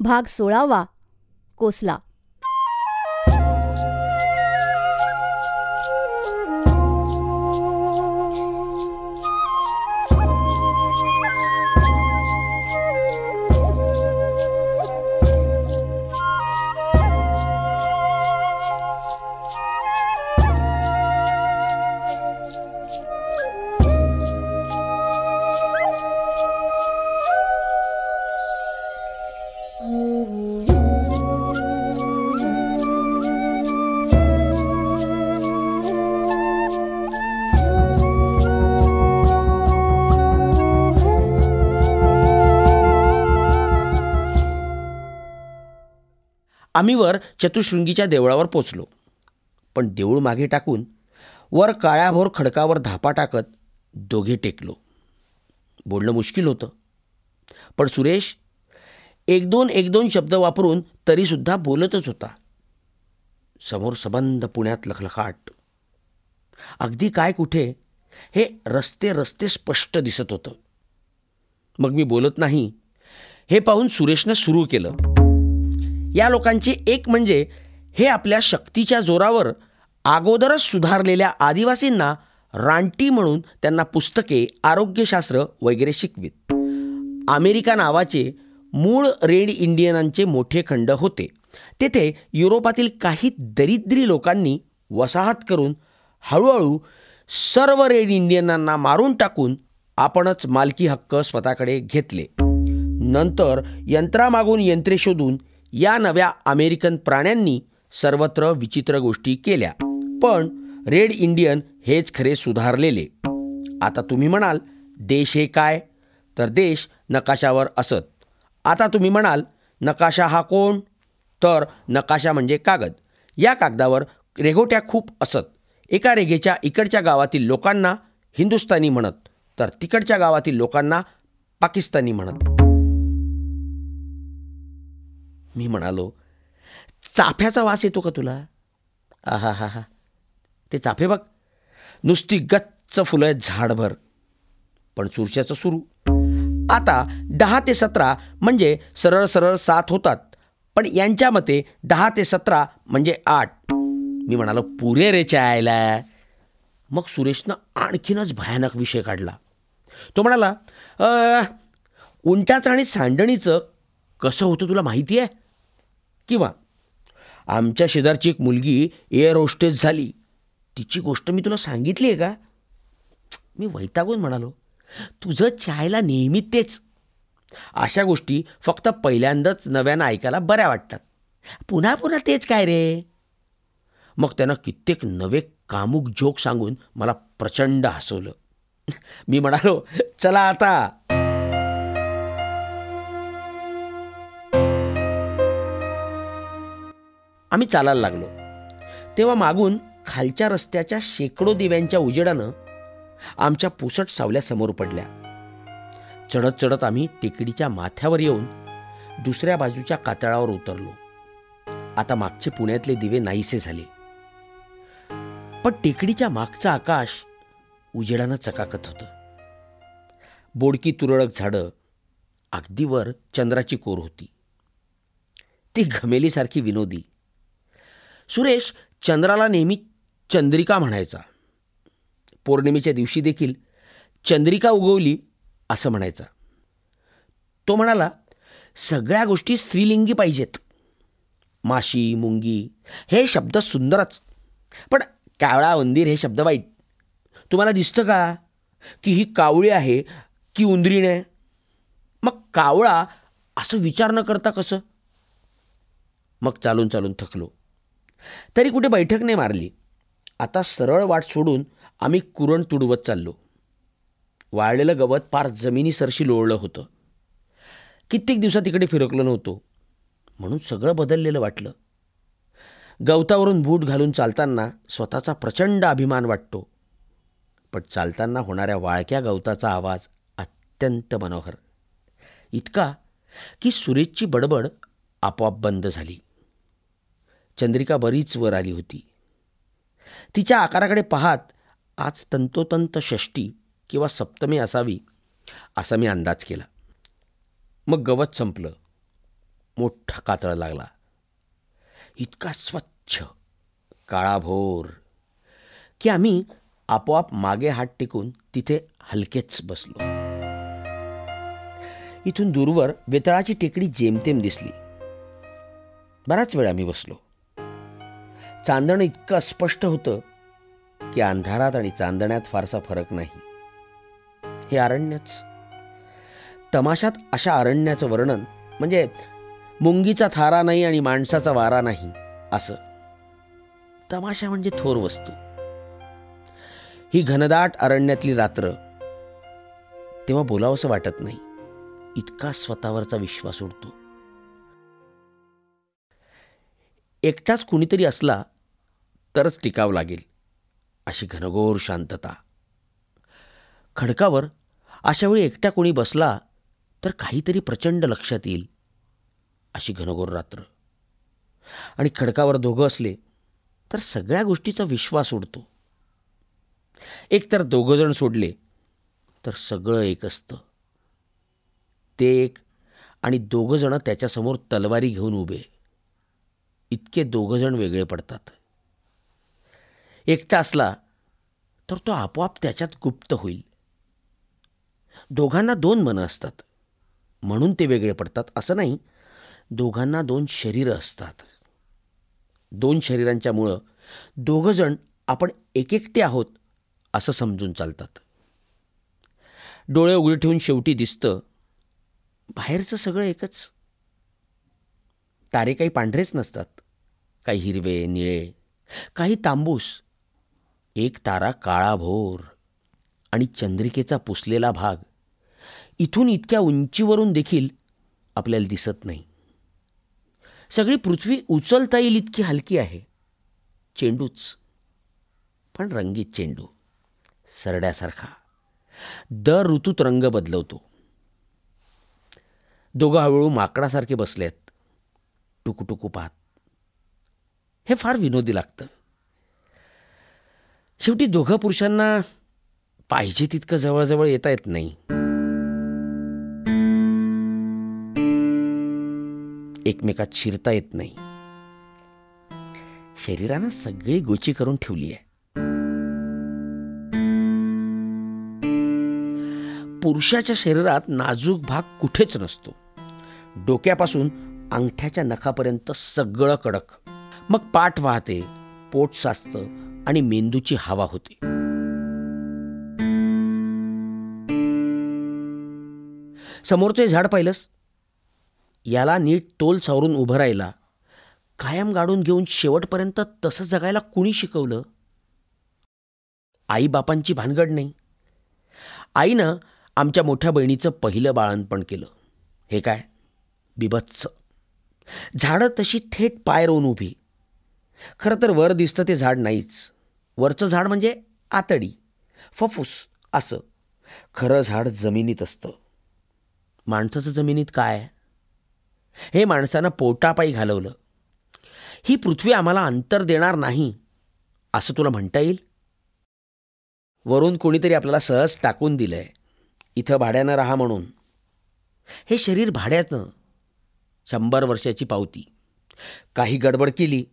भाग सोळावा. कोसला. आम्ही वर चतुशृंगीच्या देवळावर पोचलो. पण देऊळ मागे टाकून वर काळ्याभोर खडकावर धापा टाकत दोघे टेकलो. बोलणं मुश्किल होतं. पण सुरेश एक दोन एक दोन शब्द वापरून तरीसुद्धा बोलतच होता. समोर सबंध पुण्यात लखलखाट. अगदी काय कुठे हे रस्ते रस्ते स्पष्ट दिसत होतं. मग मी बोलत नाही हे पाहून सुरेशनं सुरू केलं. या लोकांचे एक म्हणजे हे आपल्या शक्तीच्या जोरावर अगोदरच सुधारलेल्या आदिवासींना रानटी म्हणून त्यांना पुस्तके आरोग्यशास्त्र वगैरे शिकवीत. अमेरिका नावाचे मूळ रेड इंडियनांचे मोठे खंड होते. तेथे युरोपातील काही दरिद्री लोकांनी वसाहत करून हळूहळू सर्व रेड इंडियनांना मारून टाकून आपणच मालकी हक्क स्वतःकडे घेतले. नंतर यंत्रामागून यंत्रे शोधून या नव्या अमेरिकन प्राण्यांनी सर्वत्र विचित्र गोष्टी केल्या. पण रेड इंडियन हेच खरे सुधारलेले. आता तुम्ही म्हणाल देश हे काय? तर देश नकाशावर असत. आता तुम्ही म्हणाल नकाशा हा कोण? तर नकाशा म्हणजे कागद. या कागदावर रेघोट्या खूप असत. एका रेघेच्या इकडच्या गावातील लोकांना हिंदुस्थानी म्हणत तर तिकडच्या गावातील लोकांना पाकिस्तानी म्हणत. मी म्हणालो चाफ्याचा वास येतो का तुला? आहा हा हा. ते चाफे बघ. नुसती गच्च फुलं आहेत झाडभर. पण चुरशाचं सुरू. आता दहा ते सतरा म्हणजे सरळ सरळ सात होतात. पण यांच्या मते दहा ते सतरा म्हणजे आठ. मी म्हणालो पुरे रे चायला. मग सुरेशनं आणखीनच भयानक विषय काढला. तो म्हणाला उंटाचं आणि सांडणीचं कसं होतं तुला माहिती आहे किंवा आमच्या शेजारची एक मुलगी एअर होस्टेस झाली. तिची गोष्ट मी तुला सांगितली आहे का? मी वैतागून म्हणालो तुझं चायला नेहमी तेच. अशा गोष्टी फक्त पहिल्यांदाच नव्यानं ऐकायला बऱ्या वाटतात. पुन्हा पुन्हा तेच काय रे? मग त्यानं कित्येक नवे कामुक जोक सांगून मला प्रचंड हसवलं. मी म्हणालो चला आता. आम्ही चालायला लागलो. तेव्हा मागून खालच्या रस्त्याच्या शेकडो दिव्यांच्या उजेडानं आमच्या पुसट सावल्या समोर पडल्या. चढत चढत आम्ही टेकडीच्या माथ्यावर येऊन दुसऱ्या बाजूच्या कातळावर उतरलो. आता मागचे पुण्यातले दिवे नाहीसे झाले. पण टेकडीच्या मागचं आकाश उजेडानं चकाकत होतं. बोडकी तुरळक झाडं अगदी वर चंद्राची कोर होती. ती घमेलीसारखी विनोदी. सुरेश चंद्राला नेहमी चंद्रिका म्हणायचा. पौर्णिमेच्या दिवशी देखील चंद्रिका उगवली असं म्हणायचा. तो म्हणाला सगळ्या गोष्टी स्त्रीलिंगी पाहिजेत. माशी मुंगी हे शब्द सुंदरच. पण कावळा उंदीर हे शब्द वाईट. तुम्हाला दिसतं का की ही कावळी आहे की उंदरीने मग कावळा असं विचार न करता कसं? मग चालून चालून थकलो. तरी कुठे बैठक नाही मारली. आता सरळ वाट सोडून आम्ही कुरण तुडवत चाललो. वाळलेलं गवत पार जमिनीसरशी लोळलं होतं. कित्येक दिवसात इकडे फिरकलो नव्हतो. म्हणून सगळं बदललेलं वाटलं. गवतावरून बूट घालून चालताना स्वतःचा प्रचंड अभिमान वाटतो. पण चालताना होणाऱ्या वाळक्या गवताचा आवाज अत्यंत मनोहर. इतका की सुरेशची बडबड आपोआप बंद झाली. चंद्रिका बरीच वर आली होती. तिच्या आकाराकडे पाहात आज तंतोतंत षष्टी किंवा सप्तमी असावी असा मी अंदाज केला. मग गवत संपलं. मोठा कातळ लागला. इतका स्वच्छ काळाभोर की आम्ही आपोआप मागे हात टेकून तिथे हलकेच बसलो. इथून दूरवर वेतळाची टेकडी जेमतेम दिसली. बराच वेळ आम्ही बसलो. चांदणं इतकं स्पष्ट होतं की अंधारात आणि चांदण्यात फारसा फरक नाही. हे अरण्यच. तमाशात अशा अरण्याचं वर्णन म्हणजे मुंगीचा थारा नाही आणि माणसाचा वारा नाही असं. तमाशा म्हणजे थोर वस्तू. ही घनदाट अरण्यातली रात्र. तेव्हा बोलावंसं वाटत नाही. इतका स्वतःवरचा विश्वास उडतो. एकटाच कुणीतरी असला तरच टिकावं लागेल अशी घनघोर शांतता. खडकावर अशावेळी एकटा कोणी बसला तर काहीतरी प्रचंड लक्षात येईल अशी घनघोर रात्र. आणि खडकावर दोघं असले तर सगळ्या गोष्टीचा विश्वास उडतो. एक तर दोघं जण सोडले तर सगळं एक असतं. ते एक आणि दोघं जण त्याच्यासमोर तलवारी घेऊन उभे. इतके दोघं जण वेगळे पडतात. एकटा असला तर तो आपोआप त्याच्यात गुप्त होईल. दोघांना दोन मनं असतात. म्हणून ते वेगळे पडतात. असं नाही. दोघांना दोन शरीरं असतात. दोन शरीरांच्यामुळं दोघंजण आपण एकेकटे आहोत असं समजून चालतात. डोळे उघडे ठेवून शेवटी दिसतं बाहेरचं सगळं एकच. तारे काही पांढरेच नसतात. काही हिरवे निळे काही तांबूस एक तारा काळाभोर आणि चंद्रिकेचा पुसलेला भाग. इथून इतक्या उंचीवरून देखील आपल्याला दिसत नाही. सगळी पृथ्वी उचलता येईल इतकी हलकी आहे. चेंडूच. पण रंगीत चेंडू. सरड्यासारखा. दर ऋतूत रंग बदलवतो. दोघं हळूहळू माकडासारखे बसलेत. टुकूटुकू पाहत. हे फार विनोदी लागतं. शेवटी दोघं पुरुषांना पाहिजे तितकं जवळजवळ येता येत नाही. एकमेकात शिरता येत नाही. शरीरानं सगळी गोची करून ठेवली आहे. पुरुषाच्या शरीरात नाजूक भाग कुठेच नसतो. डोक्यापासून अंगठ्याच्या नखापर्यंत सगळं कडक. मग पाठ वाहते पोट साचतं आणि मेंदूची हवा होते. समोरचे झाड पाहिलंस? याला नीट तोल सावरून उभं राहिला. कायम गाडून घेऊन शेवटपर्यंत तसं जगायला कुणी शिकवलं? आईबापांची भानगड नाही. आईनं आमच्या मोठ्या बहिणीचं पहिलं बाळणपण केलं. हे काय? बिभत्स झाडं तशी थेट पाय रोवून उभी. खरं तर वर दिसतं ते झाड नाहीच. वरचं झाड म्हणजे आतडी फफूस असं. खरं झाड जमिनीत असतं. माणसाचं जमिनीत काय? हे माणसानं पोटापायी घालवलं. ही पृथ्वी आम्हाला अंतर देणार नाही असं तुला म्हणता येईल? वरून कोणीतरी आपल्याला सहज टाकून दिलंय. इथं भाड्यानं राहा म्हणून. हे शरीर भाड्याचं. शंभर वर्षाची पावती. काही गडबड केली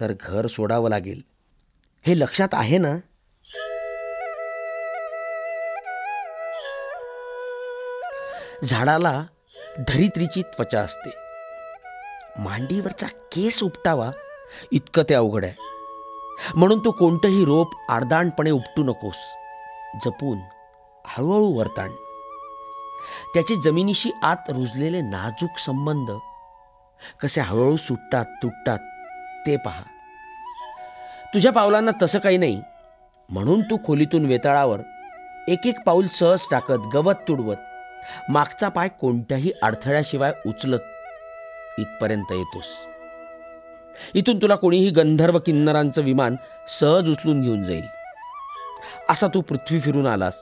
तर घर सोडावं लागेल. हे लक्षात आहे ना? झाडाला धरित्रीची त्वचा असते. मांडीवरचा केस उपटावा इतकं ते अवघड आहे. म्हणून तू कोणतंही रोप आडदाणपणे उपटू नकोस. जपून हळूहळू वरताण त्याचे जमिनीशी आत रुजलेले नाजूक संबंध कसे हळूहळू सुटतात तुटतात ते पहा. तुझ्या पावलांना तसं काही नाही. म्हणून तू खोलीतून वेताळावर एक एक पाऊल सहज टाकत गवत तुडवत मागचा पाय कोणत्याही अडथळ्याशिवाय उचलत इथपर्यंत येतोस. इथून तुला कोणीही गंधर्व किन्नरांचं विमान सहज उचलून घेऊन जाईल. असा तू पृथ्वी फिरून आलास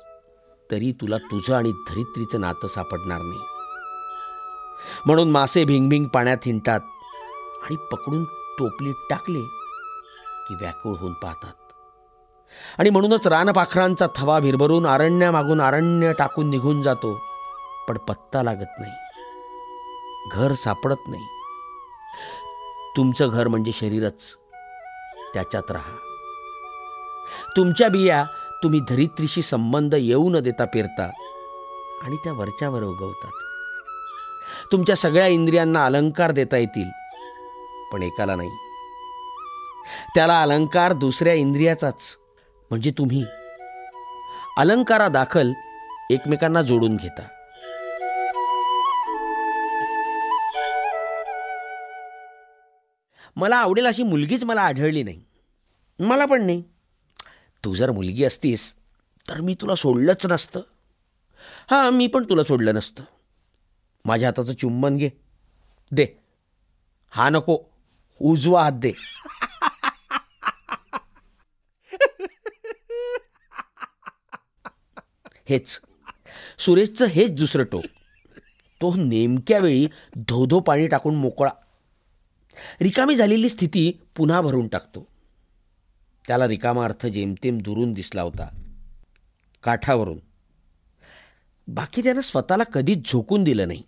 तरी तुला तुझं आणि धरित्रीचं नातं सापडणार नाही. म्हणून मासे भिंगभिंग पाण्यात हिंडतात आणि पकडून टोपलीत टाकले की व्याकुळ होऊन पाहतात. आणि म्हणूनच रानपाखरांचा थवा भिरभरून अरण्यामागून अरण्य टाकून निघून जातो पण पत्ता लागत नाही. घर सापडत नाही. तुमचं घर म्हणजे शरीरच. त्याच्यात राहा. तुमच्या बिया तुम्ही धरित्रीशी संबंध येऊ न देता पेरता आणि त्या वरच्यावर उगवतात. तुमच्या सगळ्या इंद्रियांना अलंकार देता येतील पण एकाला नाही. त्याला अलंकार दुसऱ्या इंद्रियाचाच म्हणजे तुम्ही. अलंकारादाखल एकमेकांना जोडून घेता. मला आवडेल अशी मुलगीच मला आढळली नाही. मला पण नाही. तू जर मुलगी असतीस तर मी तुला सोडलंच नसतं. हां मी पण तुला सोडलं नसतं. माझ्या हाताचं चुंबन घे. दे. हा नको. उजवा हात दे. हेच. सुरेशचं हेच दुसरं टोक. तो नेमक्या वेळी धोधो पाणी टाकून मोकळा रिकामी झालेली स्थिती पुन्हा भरून टाकतो. त्याला रिकामा अर्थ जेमतेम दुरून दिसला होता. काठावरून. बाकी त्यानं स्वतःला कधीच झोकून दिलं नाही.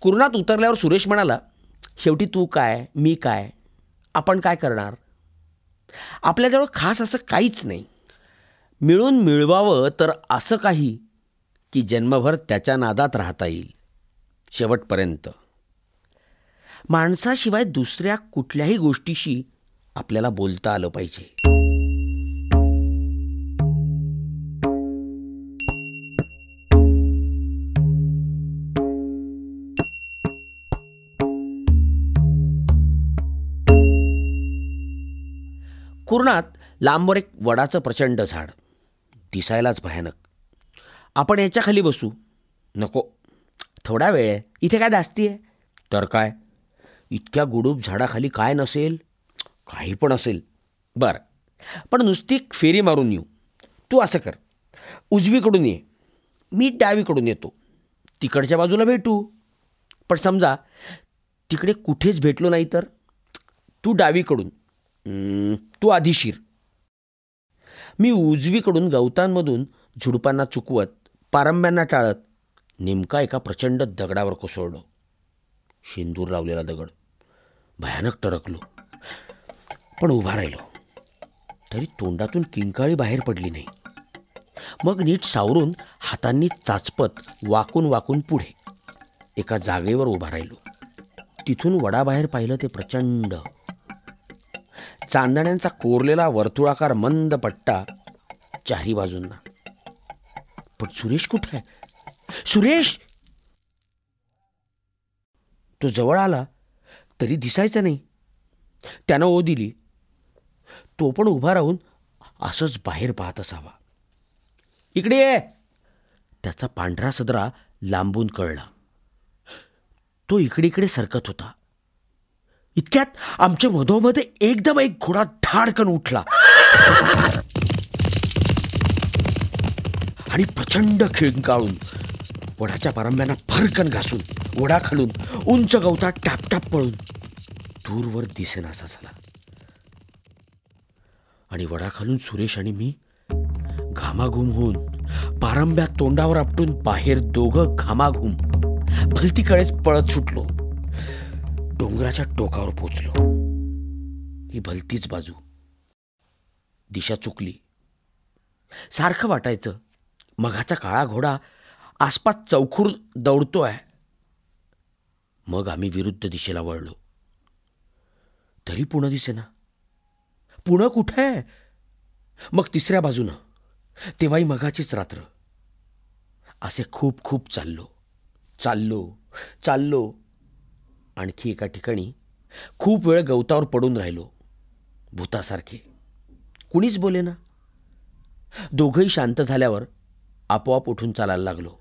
कुरणात उतरल्यावर सुरेश म्हणाला शेवटी तू काय? मी काय? आपण काय करणार? आपल्याजवळ खास असं काहीच नाही. मिळून मिळवावं तर असं काही की जन्मभर त्याच्या नादात राहता येईल. शेवटपर्यंत. माणसाशिवाय दुसऱ्या कुठल्याही गोष्टीशी आपल्याला बोलता आलं पाहिजे. कुरणात लांबवर एक वडाचं प्रचंड झाड. दिसायलाच भयानक. आपण याच्या खाली बसू. नको. थोडा वेळ आहे. इथे काय दास्ती आहे? तर काय? इतक्या गुडूप झाडाखाली काय नसेल? काही पण असेल. बरं. पण नुसती फेरी मारून येऊ. तू असं कर. उजवीकडून ये. मी डावीकडून येतो. तिकडच्या बाजूला भेटू. पण समजा तिकडे कुठेच भेटलो नाही तर? तू डावीकडून. तू आधीशीर मी उजवीकडून गवतांमधून झुडपांना चुकवत पारंब्यांना टाळत नेमका एका प्रचंड दगडावर कोसळलो. शेंदूर लावलेला दगड. भयानक टरकलो. पण उभा राहिलो. तरी तोंडातून किंकाळी बाहेर पडली नाही. मग नीट सावरून हातांनी चाचपत वाकून वाकून पुढे एका जागेवर उभा राहिलो. तिथून वडाबाहेर पाहिलं ते प्रचंड चांदण्यांचा कोरलेला वर्तुळाकार मंद पट्टा चारी बाजूंना. पण सुरेश कुठे आहे? सुरेश! तो जवळ आला तरी दिसायचा नाही. त्यानं ओ दिली. तो पण उभा राहून असंच बाहेर पाहत असावा. इकडे ये! त्याचा पांढरा सदरा लांबून कळला. तो इकडे इकडे सरकत होता. इतक्यात आमच्या मधोमध एकदम एक घोडा धाडकन उठला. आणि प्रचंड खिळकाळून वडाच्या पारंब्यांना फरकन घासून वडा खालून उंच गवतात टापटाप पळून दूरवर दिसेनासा झाला. आणि वडा खालून सुरेश आणि मी घामाघूम होऊन पारंब्या तोंडावर आपटून बाहेर दोघं घामाघूम भलतीकडेच पळत सुटलो. डोंगराच्या टोकावर पोचलो. ही भलतीच बाजू. दिशा चुकली. सारखं वाटायचं मघाचा काळा घोडा आसपास चौखूर दौडतोय. मग आम्ही विरुद्ध दिशेला वळलो. तरी पुणं दिसेना. पुणं कुठे? आहे मग तिसऱ्या बाजूनं. तेव्हाही मघाचीच रात्र. असे खूप खूप चाललो. चाललो. चाललो. आणखी एका ठिकाणी खूप वेळ गवतावर पडून राहिलो. भूतासारखे. कुणीच बोले ना. दोघंही शांत झाल्यावर आपोआप उठून चालायला लागलो.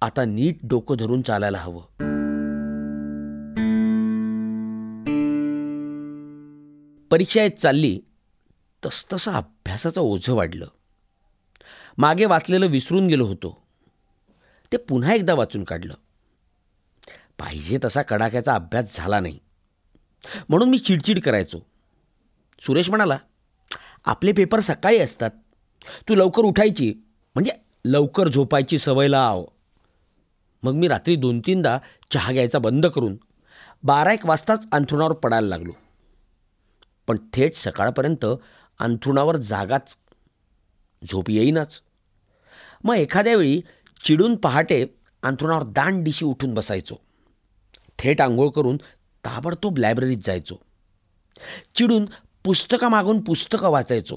आता नीट डोकं धरून चालायला हवं. परीक्षा येत चालली तसतसं अभ्यासाचं ओझं वाढलं. मागे वाचलेलं विसरून गेलो होतो. ते पुन्हा एकदा वाचून काढलं. पाहिजे तसा कडाक्याचा अभ्यास झाला नाही. म्हणून मी चिडचिड करायचो. सुरेश म्हणाला आपले पेपर सकाळी असतात. तू लवकर उठायची. म्हणजे लवकर झोपायची सवय लाव. मग मी रात्री दोन तीनदा चहा घ्यायचा बंद करून बारा एक वाजताच अंथरुणावर पडायला लागलो. पण थेट सकाळपर्यंत अंथरुणावर जागाच झोप येईनाच. मग एखाद्या वेळी चिडून पहाटे अंथरुणावर दांड दिशी उठून बसायचो. थेट आंघोळ करून ताबडतोब लायब्ररीत जायचो. चिडून पुस्तकं मागून पुस्तकं वाचायचो.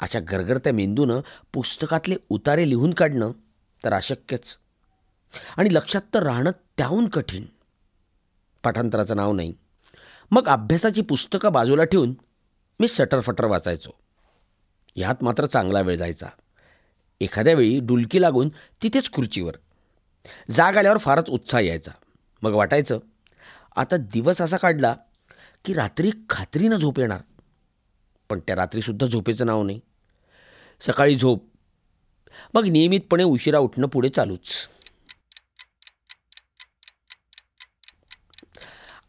अशा गरगरत्या मेंदूनं पुस्तकातले उतारे लिहून काढणं तर अशक्यच. आणि लक्षात तर राहणं त्याहून कठीण. पाठांतराचं नाव नाही. मग अभ्यासाची पुस्तकं बाजूला ठेवून मी सटरफटर वाचायचो. ह्यात मात्र चांगला वेळ जायचा. एखाद्या वेळी डुलकी लागून तिथेच खुर्चीवर. जाग आल्यावर फारच उत्साह यायचा. मग वाटायचं. आता दिवस असा काढला की रात्री खात्रीनं झोप येणार. पण त्या रात्रीसुद्धा झोपेचं नाव नाही. सकाळी झोप. मग नियमितपणे उशिरा उठणं पुढे चालूच.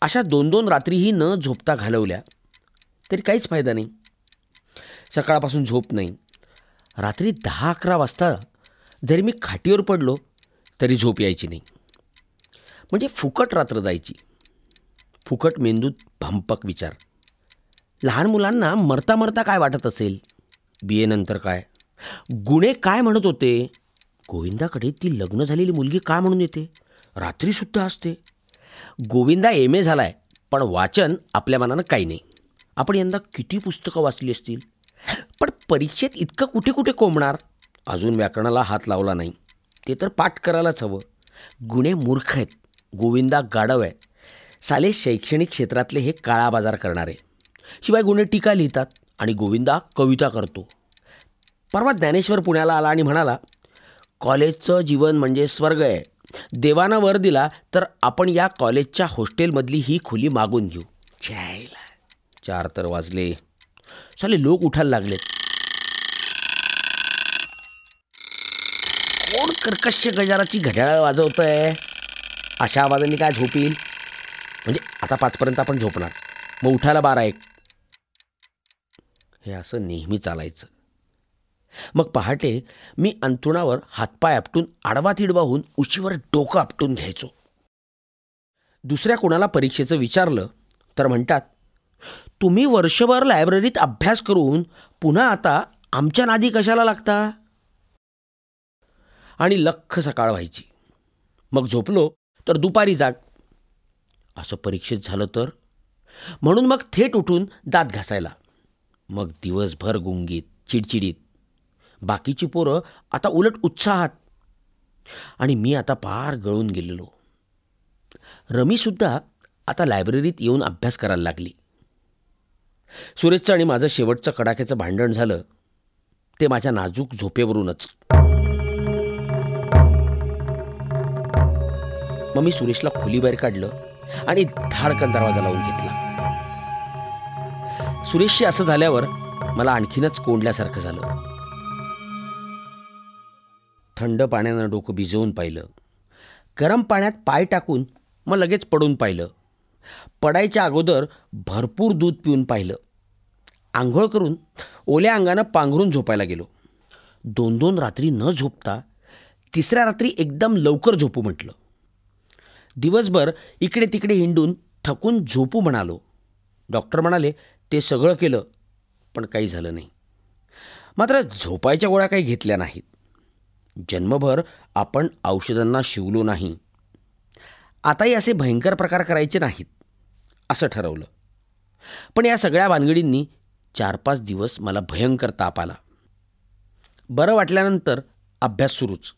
अशा दोन दोन रात्रीही न झोपता घालवल्या तरी काहीच फायदा नाही. सकाळपासून झोप नाही. रात्री दहा अकरा वाजता जरी मी खाटीवर पडलो तरी झोप यायची नाही. म्हणजे फुकट रात्र जायची. फुकट मेंदूत भंपक विचार. लहान मुलांना मरता मरता काय वाटत असेल? बी एनंतर काय? गुणे काय म्हणत होते? गोविंदाकडे ती लग्न झालेली मुलगी का म्हणून येते? रात्रीसुद्धा असते. गोविंदा एम ए झाला आहे पण वाचन आपल्या मनानं काही नाही. आपण यंदा किती पुस्तकं वाचली असतील? पण परीक्षेत इतकं कुठे कुठे कोंबणार? अजून व्याकरणाला हात लावला नाही. ते तर पाठ करायलाच हवं. गुणे मूर्ख आहेत. गोविंदा गाढव आहे साले शैक्षणिक क्षेत्रातले हे काळा बाजार करणारे. शिवाय गुन्हे टीका लिहितात आणि गोविंदा कविता करतो. परवा ज्ञानेश्वर पुण्याला आला आणि म्हणाला कॉलेजचं जीवन म्हणजे स्वर्ग आहे. देवानं वर दिला तर आपण या कॉलेजच्या हॉस्टेलमधली ही खोली मागून घेऊ. छायला चार तर वाजले. साले लोक उठायला लागलेत. कोण कर्कश्य गजाराची घड्याळ वाजवत आहे अशा आवाजाने काय झोप येईल? म्हणजे आता पाचपर्यंत आपण झोपणार. मग उठायला बारा एक. हे असं नेहमी चालायचं. मग पहाटे मी अंथरुणावर हातपाय आपटून आडवा तिडवा होऊन उशीवर डोकं आपटून घ्यायचो. दुसऱ्या कोणाला परीक्षेचं विचारलं तर म्हणतात तुम्ही वर्षभर लायब्ररीत अभ्यास करून पुन्हा आता आमच्या नादी कशाला लागता? आणि लख सकाळ व्हायची. मग झोपलो तर दुपारी जाग. असं परीक्षेत झालं तर? म्हणून मग थेट उठून दात घासायला. मग दिवसभर गुंगीत चिडचिडीत. बाकीची पोरं आता उलट उत्साहात. आणि मी आता पार गळून गेलेलो. रमीसुद्धा आता लायब्ररीत येऊन अभ्यास करायला लागली. सुरेशचं आणि माझं शेवटचं कडाक्याचं भांडण झालं. ते माझ्या नाजूक झोपेवरूनच. मग मी सुरेशला खोलीबाहेर काढलं आणि धाडकन दरवाजा लावून घेतला. सुरेशशी असं झाल्यावर मला आणखीनच कोंडल्यासारखं झालं. थंड पाण्यानं डोकं भिजवून पाहिलं. गरम पाण्यात पाय टाकून मग लगेच पडून पाहिलं. पडायच्या अगोदर भरपूर दूध पिऊन पाहिलं. आंघोळ करून ओल्या अंगानं पांघरून झोपायला गेलो. दोन दोन रात्री न झोपता तिसऱ्या रात्री एकदम लवकर झोपू म्हटलं. दिवसभर इकडे तिकडे हिंडून थकून झोपू म्हणालो. डॉक्टर म्हणाले ते सगळं केलं पण काही झालं नाही. मात्र झोपायच्या गोळ्या काही घेतल्या नाहीत. जन्मभर आपण औषधांना शिवलो नाही. आताही असे भयंकर प्रकार करायचे नाहीत असं ठरवलं. पण या सगळ्या भानगडींनी चार पाच दिवस मला भयंकर ताप आला. बरं वाटल्यानंतर अभ्यास सुरूच.